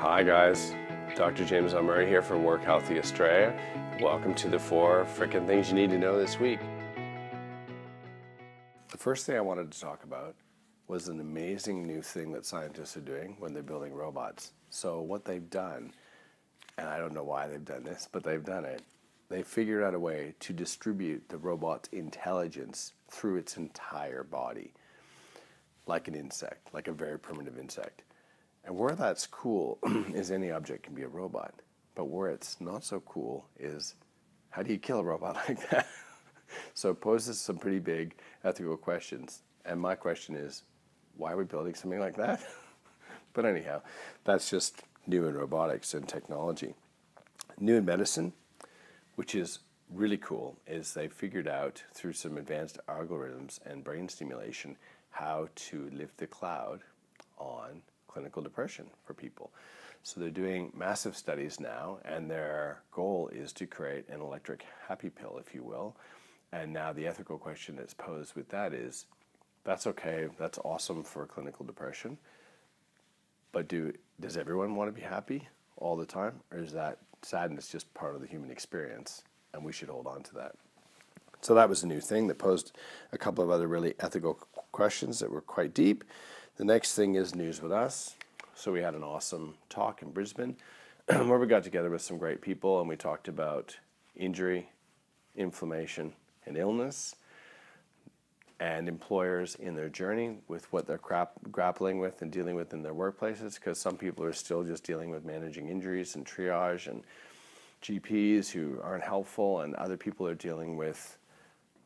Hi guys, Dr. James Murray here for Work Healthy Australia. Welcome to the four frickin' things you need to know this week. The first thing I wanted to talk about was an amazing new thing that scientists are doing when they're building robots. So what they've done, and I don't know why they've done this, but they've done it. They figured out a way to distribute the robot's intelligence through its entire body, like an insect, like a very primitive insect. And where that's cool is any object can be a robot. But where it's not so cool is how do you kill a robot like that? so it poses some pretty big ethical questions. And my question is, why are we building something like that? but anyhow, that's just new in robotics and technology. New in medicine, which is really cool, is they figured out through some advanced algorithms and brain stimulation how to lift the cloud on clinical depression for people. So they're doing massive studies now, and their goal is to create an electric happy pill, if you will. And now the ethical question that's posed with that is that's okay, that's awesome for clinical depression, but do does everyone want to be happy all the time, or is that sadness just part of the human experience, and we should hold on to that? So that was a new thing that posed a couple of other really ethical questions that were quite deep. The next thing is news with us. So we had an awesome talk in Brisbane where we got together with some great people and we talked about injury, inflammation, and illness, and employers in their journey with what they're crap, grappling with and dealing with in their workplaces. Because some people are still just dealing with managing injuries and triage, and GPs who aren't helpful, and other people are dealing with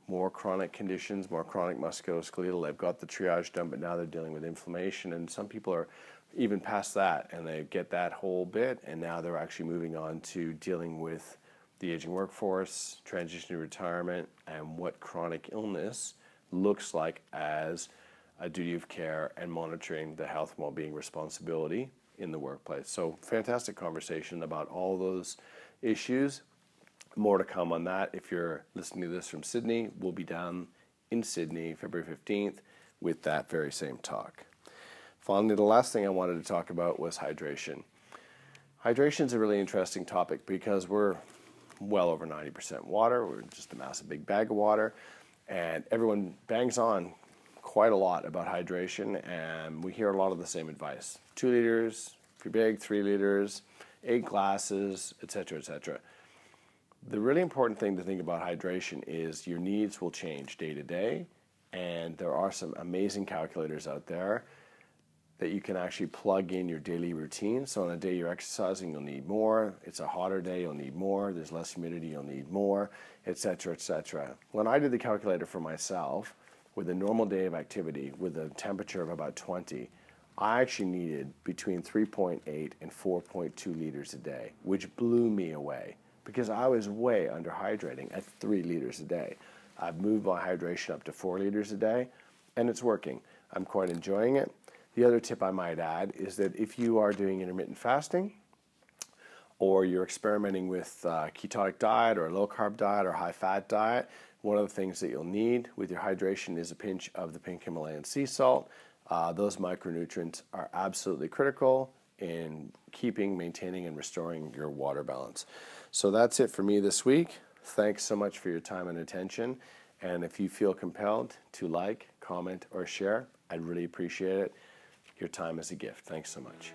more chronic conditions, more chronic musculoskeletal. They've got the triage done, but now they're dealing with inflammation. And some people are even past that and they get that whole bit, and now they're actually moving on to dealing with the aging workforce, transition to retirement, and what chronic illness looks like as a duty of care and monitoring the health and well-being responsibility in the workplace. So fantastic conversation about all those issues more to come on that. If you're listening to this from Sydney, we'll be down in Sydney February 15th with that very same talk. Finally, the last thing I wanted to talk about was hydration. Hydration is a really interesting topic because we're well over 90% water. We're just a massive big bag of water. And everyone bangs on quite a lot about hydration, and we hear a lot of the same advice two liters if you're big, three liters, eight glasses, etc., etc. The really important thing to think about hydration is your needs will change day to day, and there are some amazing calculators out there that you can actually plug in your daily routine. So on a day you're exercising, you'll need more. It's a hotter day, you'll need more. There's less humidity, you'll need more, etc., etc. When I did the calculator for myself, with a normal day of activity, with a temperature of about 20, I actually needed between 3.8 and 4.2 liters a day, which blew me away because I was way under hydrating at three liters a day. I've moved my hydration up to four liters a day, and it's working. I'm quite enjoying it. The other tip I might add is that if you are doing intermittent fasting, or you're experimenting with a ketonic diet or a low carb diet or high fat diet, one of the things that you'll need with your hydration is a pinch of the pink Himalayan sea salt. Uh, those micronutrients are absolutely critical in keeping, maintaining, and restoring your water balance. So that's it for me this week. Thanks so much for your time and attention. And if you feel compelled to like, comment, or share, I'd really appreciate it. Your time is a gift. Thanks so much.